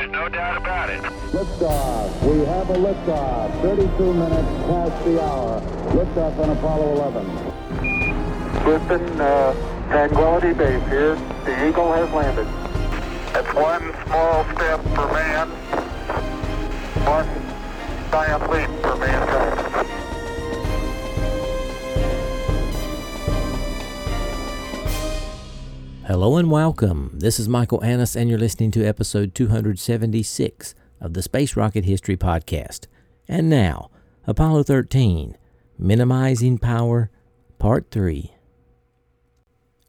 there's no doubt about it. Liftoff. We have a liftoff. 32 minutes past the hour. Liftoff on Apollo 11. Houston, uh, Tranquility Base here. The Eagle has landed. That's one small step for man, one giant leap for mankind. Hello and welcome. This is Michael Annis, and you're listening to episode 276 of the Space Rocket History Podcast. And now, Apollo 13 Minimizing Power, Part 3.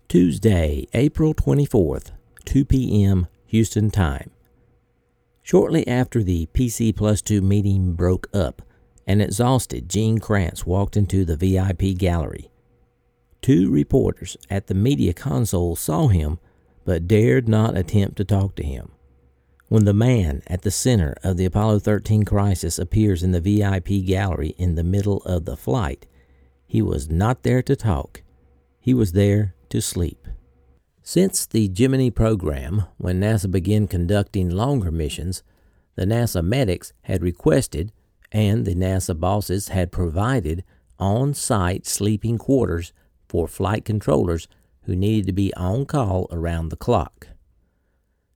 Tuesday, April 24th, 2 p.m. Houston time. Shortly after the PC Plus 2 meeting broke up, an exhausted Gene Kranz walked into the VIP gallery. Two reporters at the media console saw him, but dared not attempt to talk to him. When the man at the center of the Apollo 13 crisis appears in the VIP gallery in the middle of the flight, he was not there to talk. He was there to sleep. Since the Gemini program, when NASA began conducting longer missions, the NASA medics had requested and the NASA bosses had provided on site sleeping quarters for flight controllers who needed to be on call around the clock.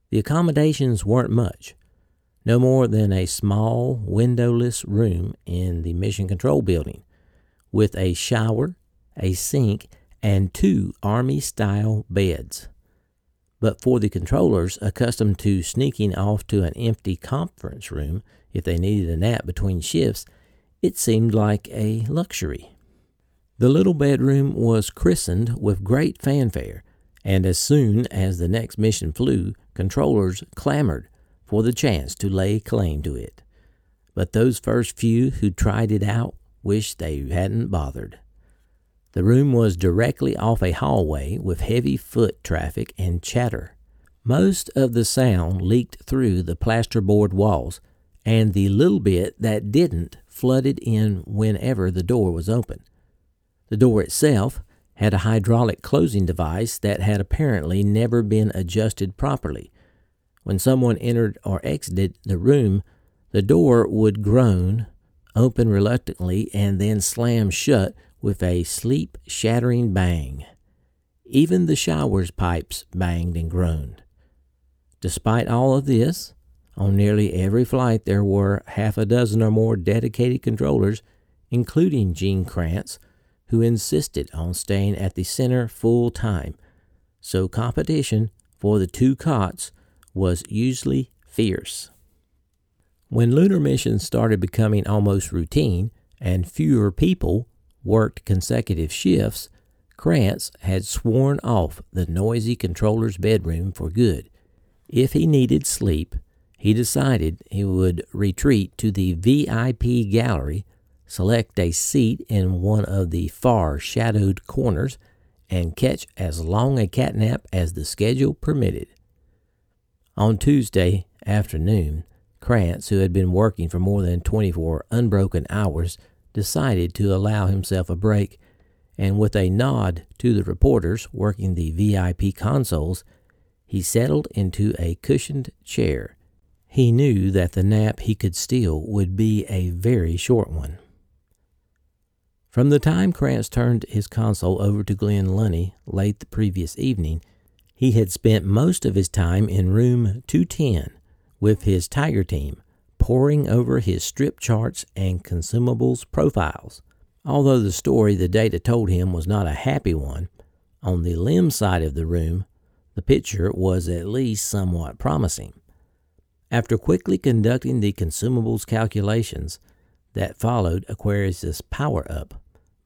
The accommodations weren't much, no more than a small windowless room in the Mission Control Building, with a shower, a sink, and two Army style beds. But for the controllers accustomed to sneaking off to an empty conference room if they needed a nap between shifts, it seemed like a luxury. The little bedroom was christened with great fanfare, and as soon as the next mission flew, controllers clamored for the chance to lay claim to it. But those first few who tried it out wished they hadn't bothered. The room was directly off a hallway with heavy foot traffic and chatter. Most of the sound leaked through the plasterboard walls, and the little bit that didn't flooded in whenever the door was open. The door itself had a hydraulic closing device that had apparently never been adjusted properly. When someone entered or exited the room, the door would groan, open reluctantly, and then slam shut with a sleep shattering bang. Even the shower's pipes banged and groaned. Despite all of this, on nearly every flight there were half a dozen or more dedicated controllers, including Gene Kranz, who insisted on staying at the center full time, so competition for the two cots was usually fierce. When lunar missions started becoming almost routine and fewer people worked consecutive shifts, Kranz had sworn off the noisy controller's bedroom for good. If he needed sleep, he decided he would retreat to the VIP gallery select a seat in one of the far shadowed corners, and catch as long a catnap as the schedule permitted. On Tuesday afternoon, Kranz, who had been working for more than 24 unbroken hours, decided to allow himself a break, and with a nod to the reporters working the VIP consoles, he settled into a cushioned chair. He knew that the nap he could steal would be a very short one. From the time Kranz turned his console over to Glynn Lunney late the previous evening, he had spent most of his time in room 210 with his Tiger team, poring over his strip charts and consumables profiles. Although the story the data told him was not a happy one, on the LEM side of the room, the picture was at least somewhat promising. After quickly conducting the consumables calculations that followed Aquarius's power up,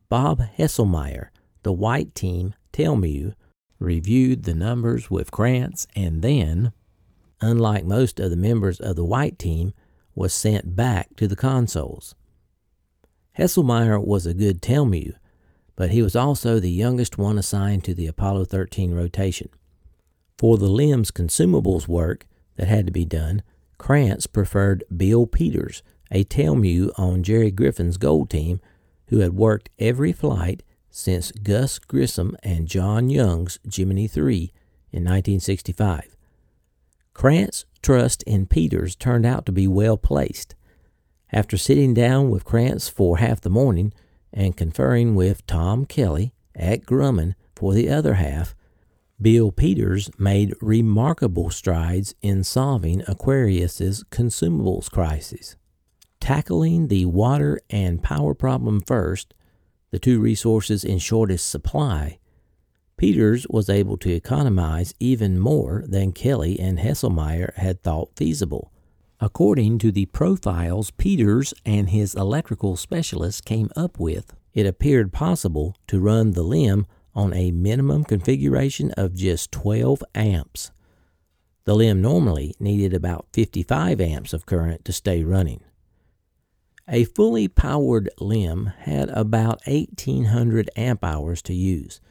Bob Heselmeyer, the white team Telmu, reviewed the numbers with Kranz and then, unlike most of the members of the white team, was sent back to the consoles. Heselmeyer was a good Telmu, but he was also the youngest one assigned to the Apollo 13 rotation. For the LEM's consumables work that had to be done, Kranz preferred Bill Peters, a Telmu on Jerry Griffin's gold team, who had worked every flight since Gus Grissom and John Young's Gemini 3 in 1965. Kranz's trust in Peters turned out to be well placed. After sitting down with Kranz for half the morning and conferring with Tom Kelly at Grumman for the other half, Bill Peters made remarkable strides in solving Aquarius's consumables crisis. Tackling the water and power problem first, the two resources in shortest supply, Peters was able to economize even more than Kelly and Heselmeyer had thought feasible. According to the profiles Peters and his electrical specialists came up with, it appeared possible to run the LEM on a minimum configuration of just 12 amps. The LEM normally needed about 55 amps of current to stay running. A fully powered LEM had about 1800 amp hours to use,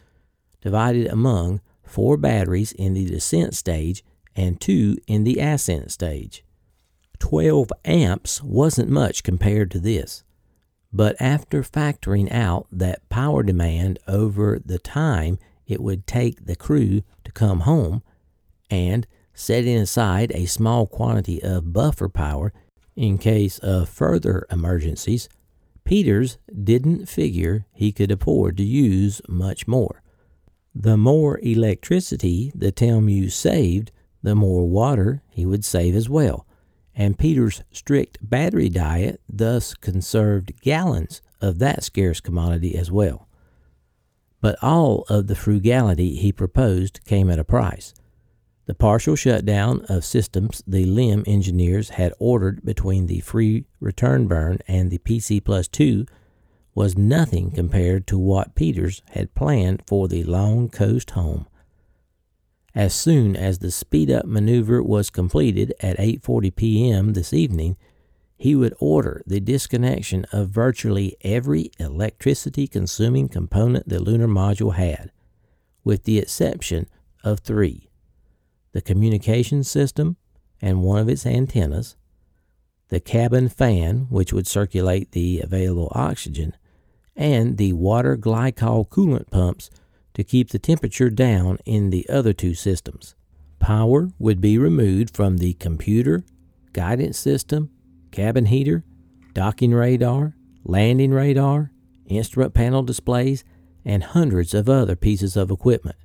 divided among four batteries in the descent stage and two in the ascent stage. 12 amps wasn't much compared to this, but after factoring out that power demand over the time it would take the crew to come home and setting aside a small quantity of buffer power in case of further emergencies, Peters didn't figure he could afford to use much more. The more electricity the Telmu saved, the more water he would save as well, and Peters' strict battery diet thus conserved gallons of that scarce commodity as well. But all of the frugality he proposed came at a price. The partial shutdown of systems the LEM engineers had ordered between the free return burn and the PC Plus 2 was nothing compared to what Peters had planned for the long coast home. As soon as the speed up maneuver was completed at 8:40 p.m. this evening, he would order the disconnection of virtually every electricity consuming component the lunar module had, with the exception of 3 the communication system and one of its antennas, the cabin fan, which would circulate the available oxygen, and the water glycol coolant pumps to keep the temperature down in the other two systems. Power would be removed from the computer, guidance system, cabin heater, docking radar, landing radar, instrument panel displays, and hundreds of other pieces of equipment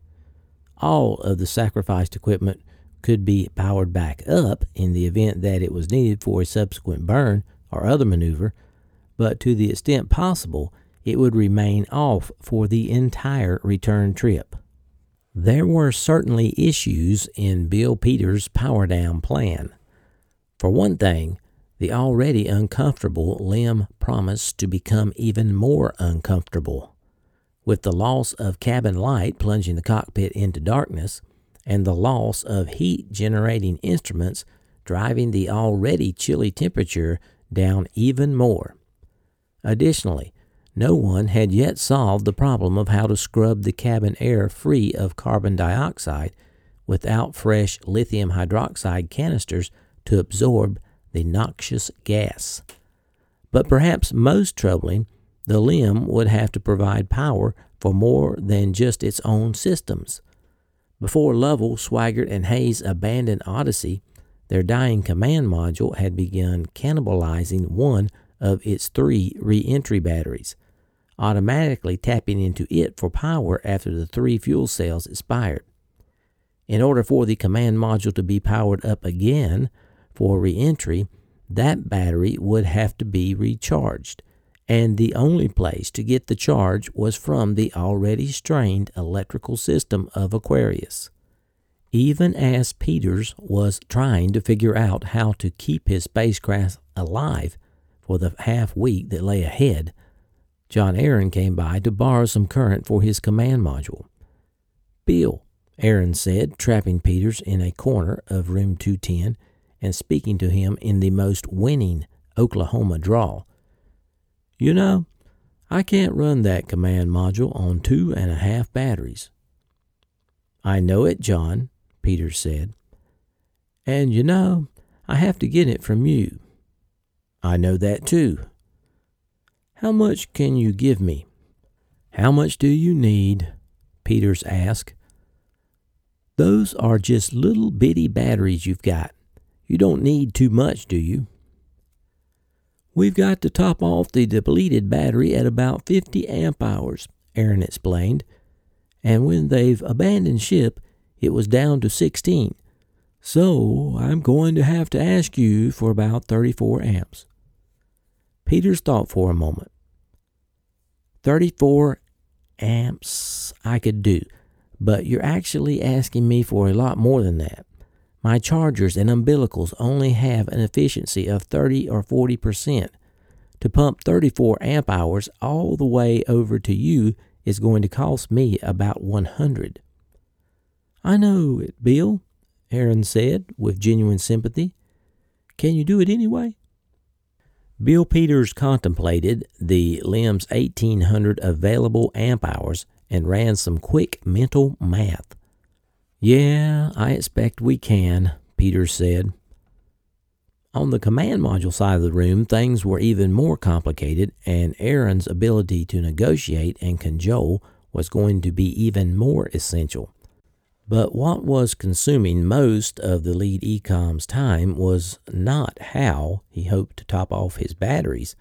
all of the sacrificed equipment could be powered back up in the event that it was needed for a subsequent burn or other maneuver, but to the extent possible, it would remain off for the entire return trip. There were certainly issues in Bill Peters' power down plan. For one thing, the already uncomfortable LEM promised to become even more uncomfortable with the loss of cabin light plunging the cockpit into darkness, and the loss of heat generating instruments driving the already chilly temperature down even more. Additionally, no one had yet solved the problem of how to scrub the cabin air free of carbon dioxide without fresh lithium hydroxide canisters to absorb the noxious gas. But perhaps most troubling the LEM would have to provide power for more than just its own systems. Before Lovell, Swigert, and Haise abandoned Odyssey, their dying command module had begun cannibalizing one of its three re entry batteries, automatically tapping into it for power after the three fuel cells expired. In order for the command module to be powered up again for re entry, that battery would have to be recharged and the only place to get the charge was from the already strained electrical system of Aquarius. Even as Peters was trying to figure out how to keep his spacecraft alive for the half week that lay ahead, John Aaron came by to borrow some current for his command module. Bill, Aaron said, trapping Peters in a corner of room 210 and speaking to him in the most winning Oklahoma drawl. You know, I can't run that command module on two and a half batteries. I know it, John, Peters said. And you know, I have to get it from you. I know that too. How much can you give me? How much do you need? Peters asked. Those are just little bitty batteries you've got. You don't need too much, do you? We've got to top off the depleted battery at about 50 amp hours, Aaron explained. And when they've abandoned ship, it was down to 16. So I'm going to have to ask you for about 34 amps. Peters thought for a moment. 34 amps I could do, but you're actually asking me for a lot more than that. My chargers and umbilicals only have an efficiency of 30 or 40 percent. To pump 34 amp hours all the way over to you is going to cost me about 100. I know it, Bill, Aaron said with genuine sympathy. Can you do it anyway? Bill Peters contemplated the LEM's 1800 available amp hours and ran some quick mental math. Yeah, I expect we can, Peters said. On the command module side of the room, things were even more complicated, and Aaron's ability to negotiate and cajole was going to be even more essential. But what was consuming most of the lead EECOM's time was not how he hoped to top off his batteries,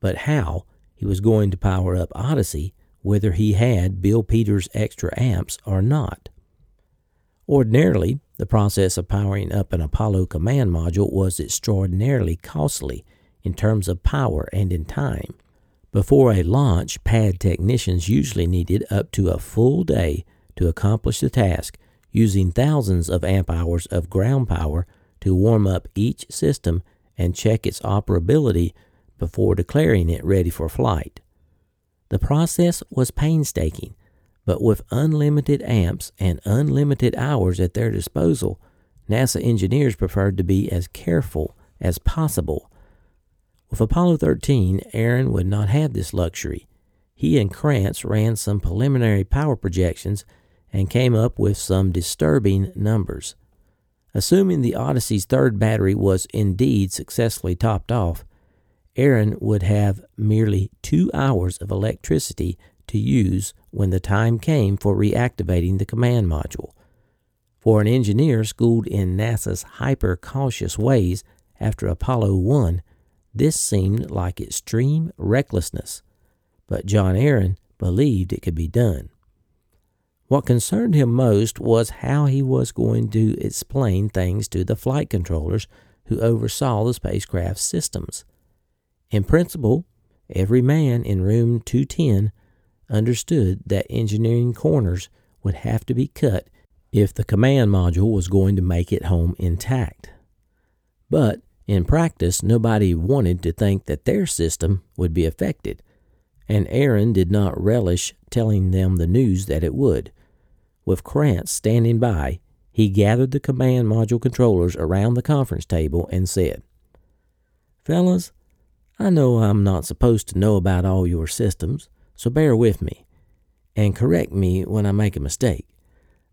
but how he was going to power up Odyssey whether he had Bill Peters' extra amps or not. Ordinarily, the process of powering up an Apollo command module was extraordinarily costly in terms of power and in time. Before a launch, pad technicians usually needed up to a full day to accomplish the task, using thousands of amp hours of ground power to warm up each system and check its operability before declaring it ready for flight. The process was painstaking but with unlimited amps and unlimited hours at their disposal, NASA engineers preferred to be as careful as possible. With Apollo 13, Aaron would not have this luxury. He and Kranz ran some preliminary power projections and came up with some disturbing numbers. Assuming the Odyssey's third battery was indeed successfully topped off, Aaron would have merely two hours of electricity to use when the time came for reactivating the command module. For an engineer schooled in NASA's hyper cautious ways after Apollo 1, this seemed like extreme recklessness, but John Aaron believed it could be done. What concerned him most was how he was going to explain things to the flight controllers who oversaw the spacecraft's systems. In principle, every man in room 210 understood that engineering corners would have to be cut if the command module was going to make it home intact. But in practice, nobody wanted to think that their system would be affected, and Aaron did not relish telling them the news that it would. With Kranz standing by, he gathered the command module controllers around the conference table and said, Fellas, I know I'm not supposed to know about all your systems, so bear with me and correct me when I make a mistake.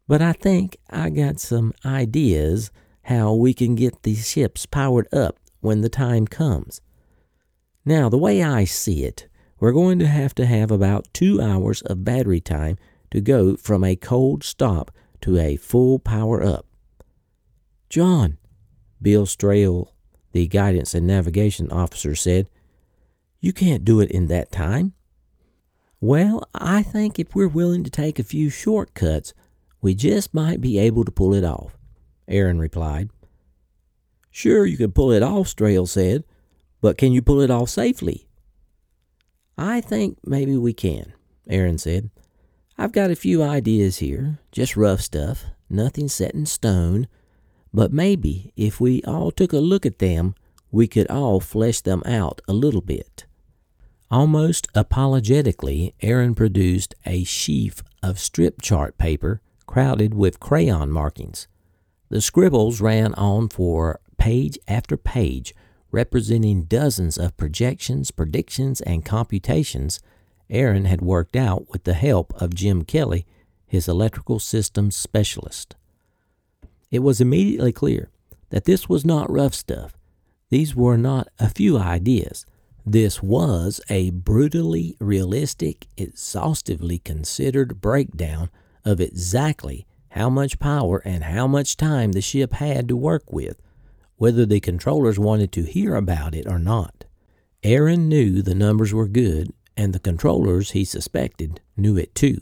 But I think I got some ideas how we can get these ships powered up when the time comes. Now, the way I see it, we're going to have to have about two hours of battery time to go from a cold stop to a full power up. John, Bill Strahl, the guidance and navigation officer, said, You can't do it in that time. Well, I think if we're willing to take a few shortcuts, we just might be able to pull it off, Aaron replied. Sure, you can pull it off, Strahl said, but can you pull it off safely? I think maybe we can, Aaron said. I've got a few ideas here, just rough stuff, nothing set in stone, but maybe if we all took a look at them, we could all flesh them out a little bit. Almost apologetically, Aaron produced a sheaf of strip chart paper crowded with crayon markings. The scribbles ran on for page after page, representing dozens of projections, predictions, and computations, Aaron had worked out with the help of Jim Kelly, his electrical systems specialist. It was immediately clear that this was not rough stuff. These were not a few ideas. This was a brutally realistic, exhaustively considered breakdown of exactly how much power and how much time the ship had to work with, whether the controllers wanted to hear about it or not. Aaron knew the numbers were good, and the controllers, he suspected, knew it too.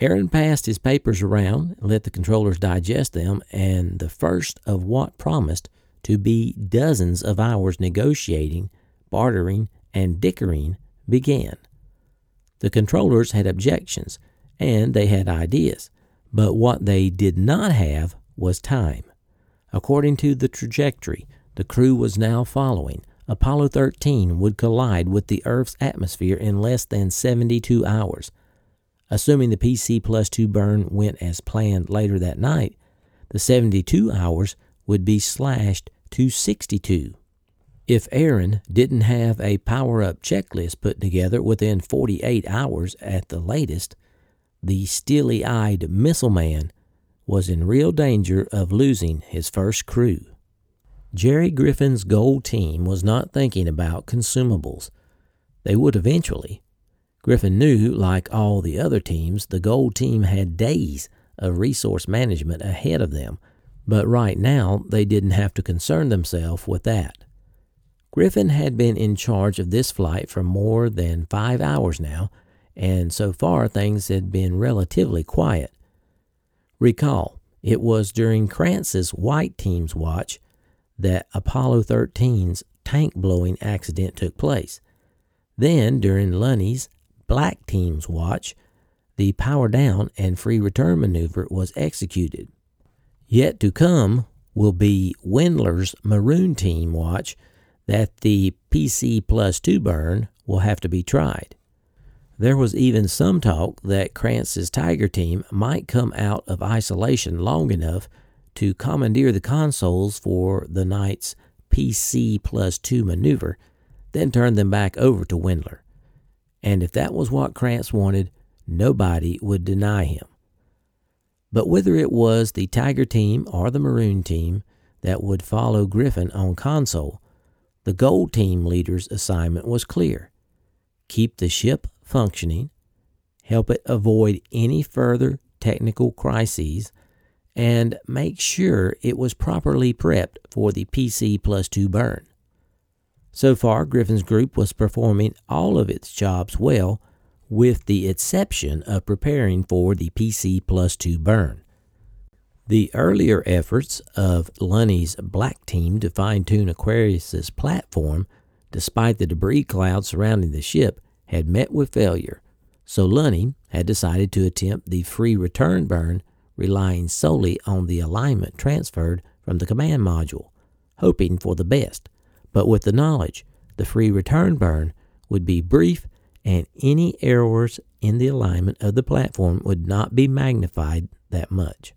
Aaron passed his papers around, let the controllers digest them, and the first of what promised to be dozens of hours negotiating, bartering, and dickering began. The controllers had objections, and they had ideas, but what they did not have was time. According to the trajectory the crew was now following, Apollo 13 would collide with the Earth's atmosphere in less than 72 hours. Assuming the PC plus 2 burn went as planned later that night, the 72 hours would be slashed to 62. If Aaron didn't have a power up checklist put together within 48 hours at the latest, the steely eyed missile man was in real danger of losing his first crew. Jerry Griffin's gold team was not thinking about consumables. They would eventually. Griffin knew, like all the other teams, the gold team had days of resource management ahead of them, but right now they didn't have to concern themselves with that. Griffin had been in charge of this flight for more than five hours now, and so far things had been relatively quiet. Recall, it was during Kranz's white team's watch that Apollo 13's tank blowing accident took place. Then, during Lunney's black team's watch, the power down and free return maneuver was executed. Yet to come will be Windler's maroon team watch that the PC plus 2 burn will have to be tried. There was even some talk that Kranz's Tiger team might come out of isolation long enough to commandeer the consoles for the night's PC plus two maneuver, then turn them back over to Windler. And if that was what Krantz wanted, nobody would deny him. But whether it was the Tiger team or the Maroon team that would follow Griffin on console, the Gold team leader's assignment was clear keep the ship functioning, help it avoid any further technical crises and make sure it was properly prepped for the PC plus 2 burn. So far, Griffin's group was performing all of its jobs well, with the exception of preparing for the PC plus 2 burn. The earlier efforts of Lunney's black team to fine tune Aquarius's platform, despite the debris cloud surrounding the ship, had met with failure, so Lunny had decided to attempt the free return burn relying solely on the alignment transferred from the command module, hoping for the best, but with the knowledge the free return burn would be brief and any errors in the alignment of the platform would not be magnified that much.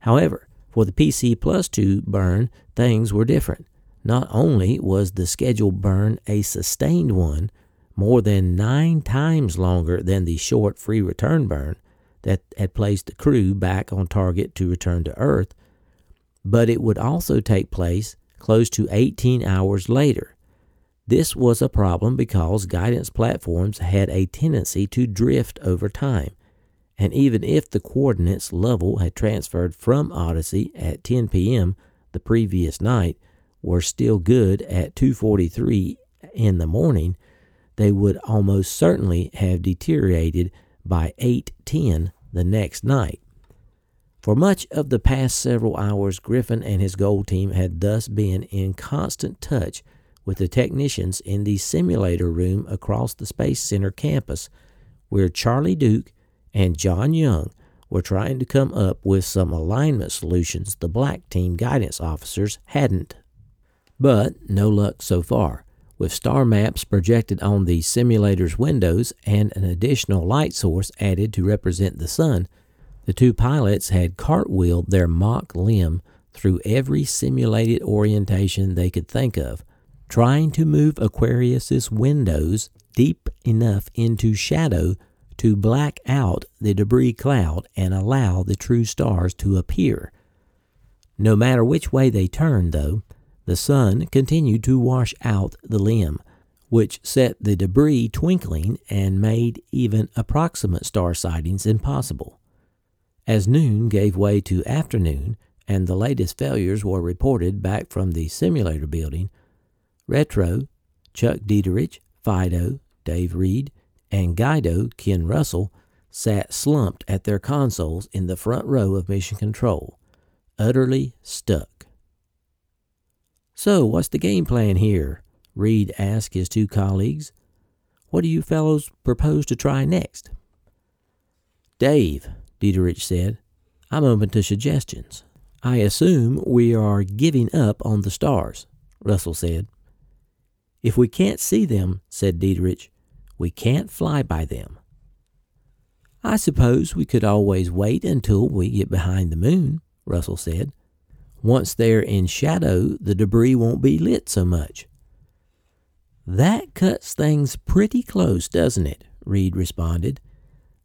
However, for the PC Plus 2 burn, things were different. Not only was the scheduled burn a sustained one, more than nine times longer than the short free return burn, that had placed the crew back on target to return to Earth, but it would also take place close to 18 hours later. This was a problem because guidance platforms had a tendency to drift over time, and even if the coordinates Lovell had transferred from Odyssey at 10 p.m. the previous night were still good at 2:43 in the morning, they would almost certainly have deteriorated by 8:10 the next night. For much of the past several hours, Griffin and his gold team had thus been in constant touch with the technicians in the simulator room across the Space Center campus, where Charlie Duke and John Young were trying to come up with some alignment solutions the black team guidance officers hadn't. But no luck so far. With star maps projected on the simulator's windows and an additional light source added to represent the sun, the two pilots had cartwheeled their mock LEM through every simulated orientation they could think of, trying to move Aquarius's windows deep enough into shadow to black out the debris cloud and allow the true stars to appear. No matter which way they turned, though, the sun continued to wash out the LEM, which set the debris twinkling and made even approximate star sightings impossible. As noon gave way to afternoon and the latest failures were reported back from the simulator building, Retro, Chuck Dieterich, Fido, Dave Reed, and Guido Ken Russell sat slumped at their consoles in the front row of Mission Control, utterly stuck. So, what's the game plan here? Reed asked his two colleagues. What do you fellows propose to try next? Dave, Dieterich said, I'm open to suggestions. I assume we are giving up on the stars, Russell said. If we can't see them, said Dieterich, we can't fly by them. I suppose we could always wait until we get behind the moon, Russell said. Once they're in shadow, the debris won't be lit so much. That cuts things pretty close, doesn't it? Reed responded.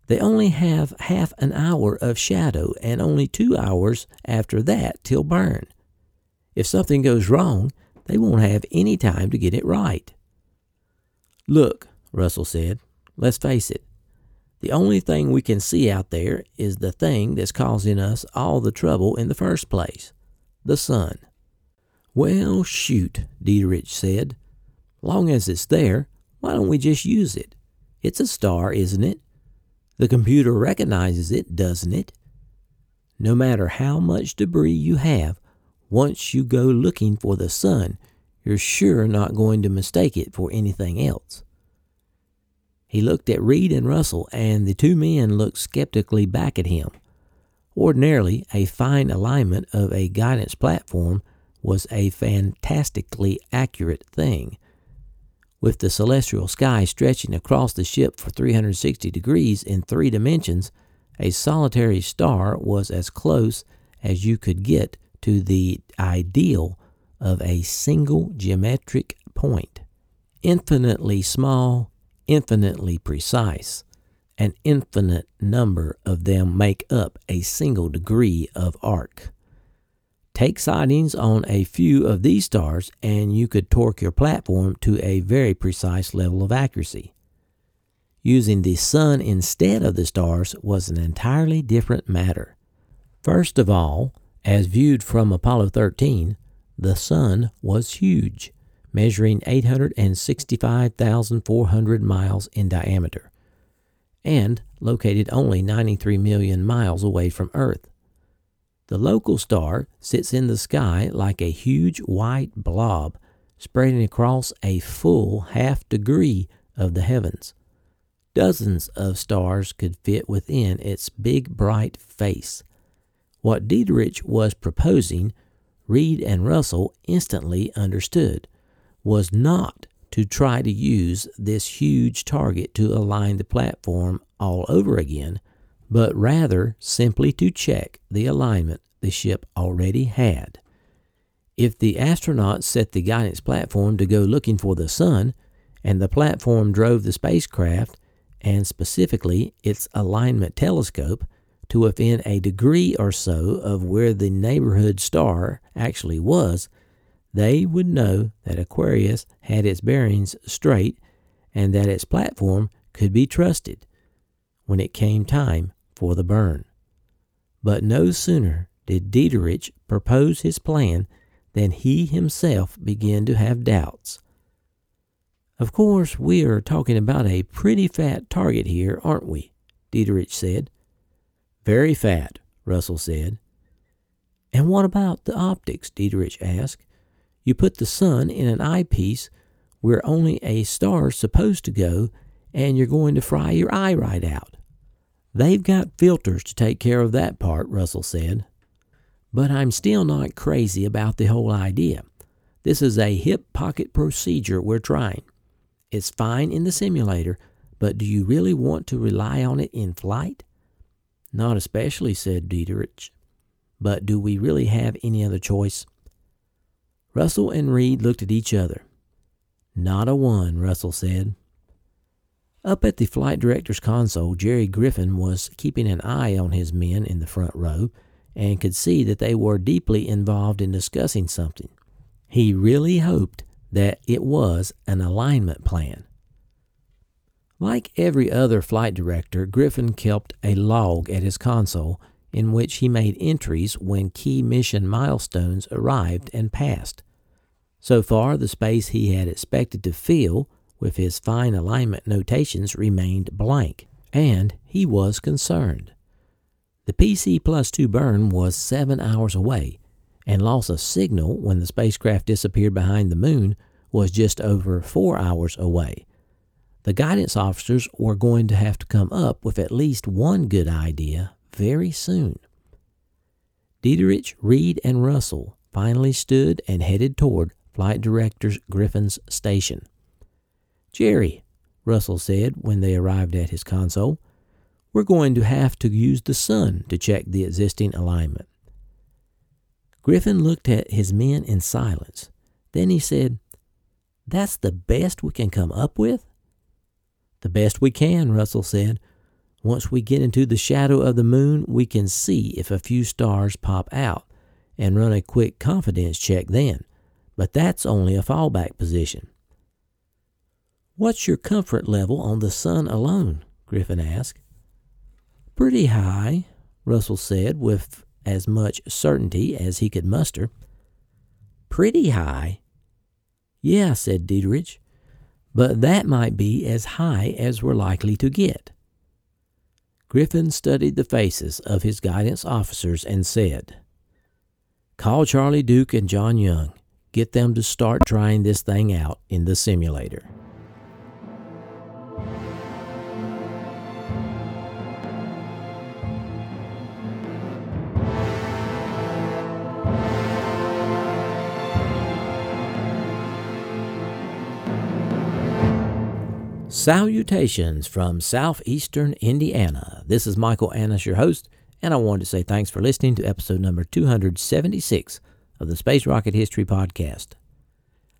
They only have half an hour of shadow and only two hours after that till burn. If something goes wrong, they won't have any time to get it right. Look, Russell said, let's face it. The only thing we can see out there is the thing that's causing us all the trouble in the first place the sun. Well, shoot, Dieterich said. Long as it's there, why don't we just use it? It's a star, isn't it? The computer recognizes it, doesn't it? No matter how much debris you have, once you go looking for the sun, you're sure not going to mistake it for anything else. He looked at Reed and Russell, and the two men looked skeptically back at him. Ordinarily, a fine alignment of a guidance platform was a fantastically accurate thing. With the celestial sky stretching across the ship for 360 degrees in three dimensions, a solitary star was as close as you could get to the ideal of a single geometric point. Infinitely small, infinitely precise. An infinite number of them make up a single degree of arc. Take sightings on a few of these stars, and you could torque your platform to a very precise level of accuracy. Using the sun instead of the stars was an entirely different matter. First of all, as viewed from Apollo 13, the sun was huge measuring 865,400 miles in diameter, and located only 93 million miles away from Earth. The local star sits in the sky like a huge white blob spreading across a full half degree of the heavens. Dozens of stars could fit within its big bright face. What Dieterich was proposing, Reed and Russell instantly understood was not to try to use this huge target to align the platform all over again, but rather simply to check the alignment the ship already had. If the astronauts set the guidance platform to go looking for the sun, and the platform drove the spacecraft, and specifically its alignment telescope, to within a degree or so of where the neighborhood star actually was, they would know that Aquarius had its bearings straight and that its platform could be trusted when it came time for the burn. But no sooner did Dieterich propose his plan than he himself began to have doubts. Of course, we are talking about a pretty fat target here, aren't we? Dieterich said. Very fat, Russell said. And what about the optics? Dieterich asked. You put the sun in an eyepiece where only a star's supposed to go, and you're going to fry your eye right out. They've got filters to take care of that part, Russell said. But I'm still not crazy about the whole idea. This is a hip pocket procedure we're trying. It's fine in the simulator, but do you really want to rely on it in flight? Not especially, said Dieterich. But do we really have any other choice? Russell and Reed looked at each other. Not a one, Russell said. Up at the flight director's console, Jerry Griffin was keeping an eye on his men in the front row and could see that they were deeply involved in discussing something. He really hoped that it was an alignment plan. Like every other flight director, Griffin kept a log at his console in which he made entries when key mission milestones arrived and passed. So far, the space he had expected to fill with his fine alignment notations remained blank, and he was concerned. The PC plus 2 burn was seven hours away, and loss of signal when the spacecraft disappeared behind the moon was just over four hours away. The guidance officers were going to have to come up with at least one good idea very soon. Dieterich, Reed, and Russell finally stood and headed toward Flight Director Griffin's station. Jerry, Russell said when they arrived at his console, we're going to have to use the sun to check the existing alignment. Griffin looked at his men in silence. Then he said, That's the best we can come up with? The best we can, Russell said. Once we get into the shadow of the moon, we can see if a few stars pop out and run a quick confidence check then. But that's only a fallback position. What's your comfort level on the sun alone? Griffin asked. Pretty high, Russell said with as much certainty as he could muster. Pretty high? Yeah, said Dieterich, but that might be as high as we're likely to get. Griffin studied the faces of his guidance officers and said, Call Charlie Duke and John Young. Get them to start trying this thing out in the simulator. Salutations from southeastern Indiana. This is Michael Annis, your host, and I wanted to say thanks for listening to episode number 276 of the Space Rocket History Podcast.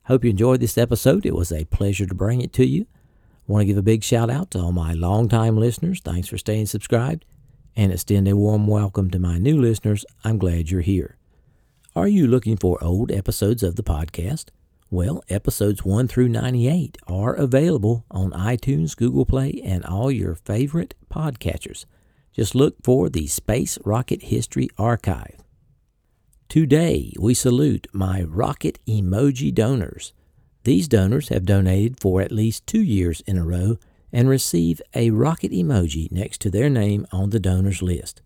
Hope you enjoyed this episode. It was a pleasure to bring it to you. Want to give a big shout out to all my longtime listeners. Thanks for staying subscribed and extend a warm welcome to my new listeners. I'm glad you're here. Are you looking for old episodes of the podcast? Well, episodes 1 through 98 are available on iTunes, Google Play, and all your favorite podcatchers. Just look for the Space Rocket History Archive. Today, we salute my rocket emoji donors. These donors have donated for at least two years in a row and receive a rocket emoji next to their name on the donors list.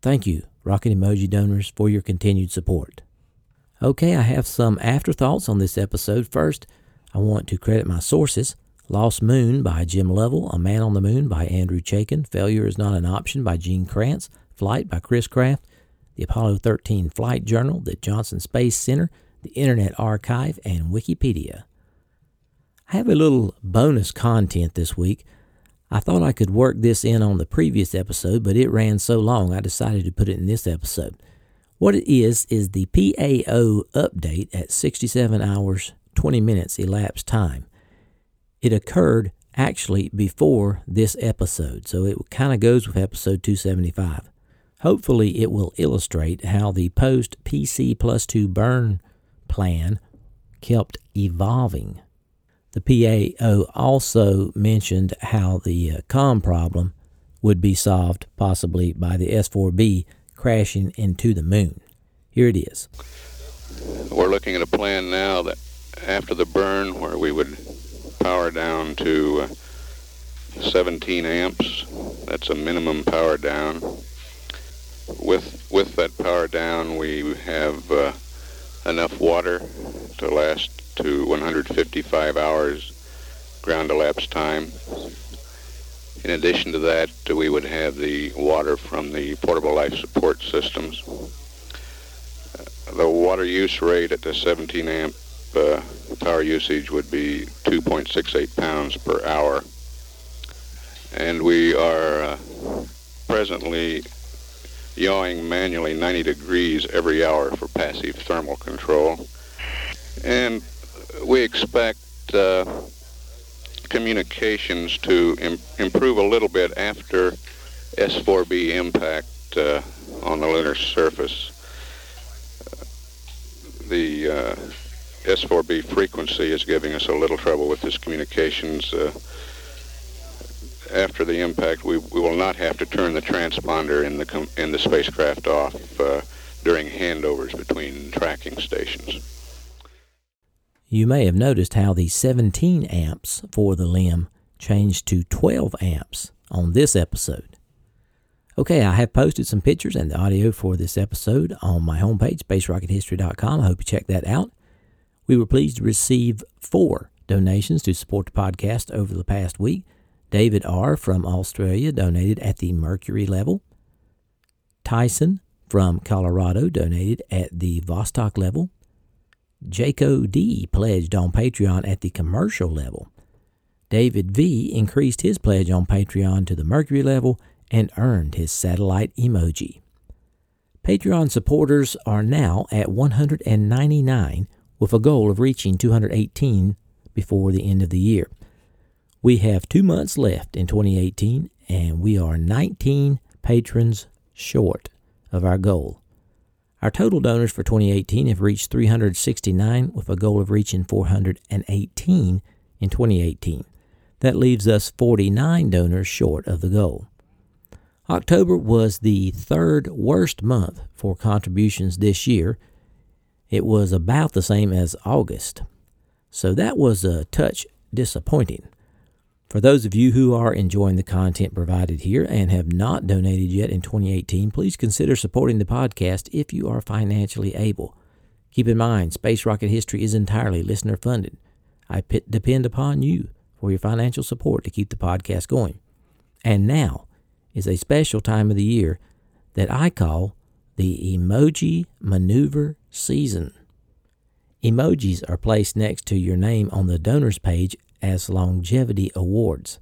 Thank you, rocket emoji donors, for your continued support. Okay, I have some afterthoughts on this episode. First, I want to credit my sources Lost Moon by Jim Lovell, A Man on the Moon by Andrew Chaikin, Failure is Not an Option by Gene Kranz, Flight by Chris Kraft, the Apollo 13 Flight Journal, the Johnson Space Center, the Internet Archive, and Wikipedia. I have a little bonus content this week. I thought I could work this in on the previous episode, but it ran so long I decided to put it in this episode. What it is, is the PAO update at 67 hours, 20 minutes elapsed time. It occurred actually before this episode, so it kind of goes with episode 275. Hopefully, it will illustrate how the post PC plus 2 burn plan kept evolving. The PAO also mentioned how the uh, COM problem would be solved possibly by the S4B crashing into the moon. Here it is. We're looking at a plan now that after the burn, where we would power down to uh, 17 amps. That's a minimum power down. With with that power down, we have uh, enough water to last to 155 hours ground elapsed time. In addition to that, we would have the water from the portable life support systems. The water use rate at the 17 amp uh, power usage would be 2.68 pounds per hour. And we are uh, presently yawing manually 90 degrees every hour for passive thermal control. And we expect uh, communications to Im- improve a little bit after S4B impact uh, on the lunar surface. Uh, the uh, S4B frequency is giving us a little trouble with this communications. Uh, after the impact, we, we will not have to turn the transponder in the com- in the spacecraft off uh, during handovers between tracking stations. You may have noticed how the 17 amps for the LEM changed to 12 amps on this episode. Okay, I have posted some pictures and the audio for this episode on my homepage, spacerockethistory.com. I hope you check that out. We were pleased to receive four donations to support the podcast over the past week. David R. from Australia donated at the Mercury level. Tyson from Colorado donated at the Vostok level. Jaco D pledged on Patreon at the commercial level. David V increased his pledge on Patreon to the Mercury level and earned his satellite emoji. Patreon supporters are now at 199 with a goal of reaching 218 before the end of the year. We have two months left in 2018 and we are 19 patrons short of our goal. Our total donors for 2018 have reached 369 with a goal of reaching 418 in 2018. That leaves us 49 donors short of the goal. October was the third worst month for contributions this year. It was about the same as August. So that was a touch disappointing. For those of you who are enjoying the content provided here and have not donated yet in 2018, please consider supporting the podcast if you are financially able. Keep in mind, Space Rocket History is entirely listener funded. I depend upon you for your financial support to keep the podcast going. And now is a special time of the year that I call the Emoji Maneuver Season. Emojis are placed next to your name on the donors page as longevity awards.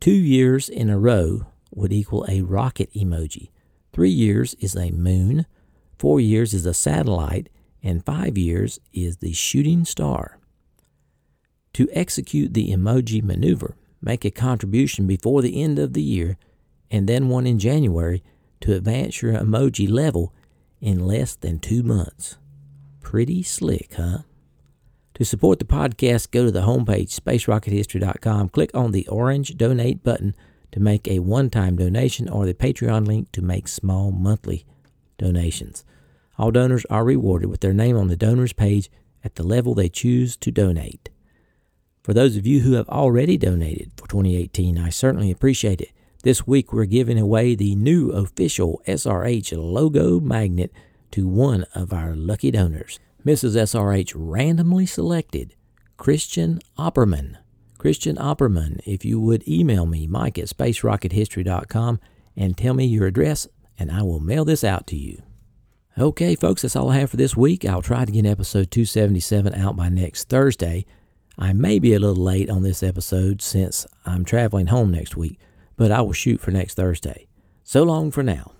Two years in a row would equal a rocket emoji. Three years is a moon. Four years is a satellite. And five years is the shooting star. To execute the emoji maneuver, make a contribution before the end of the year and then one in January to advance your emoji level in less than two months. Pretty slick, huh? To support the podcast, go to the homepage, spacerockethistory.com, click on the orange donate button to make a one time donation or the Patreon link to make small monthly donations. All donors are rewarded with their name on the donors page at the level they choose to donate. For those of you who have already donated for 2018, I certainly appreciate it. This week we're giving away the new official SRH logo magnet to one of our lucky donors. Mrs. SRH randomly selected Christian Opperman. Christian Opperman, if you would email me, Mike at spacerockethistory.com, and tell me your address, and I will mail this out to you. Okay, folks, that's all I have for this week. I'll try to get episode 277 out by next Thursday. I may be a little late on this episode since I'm traveling home next week, but I will shoot for next Thursday. So long for now.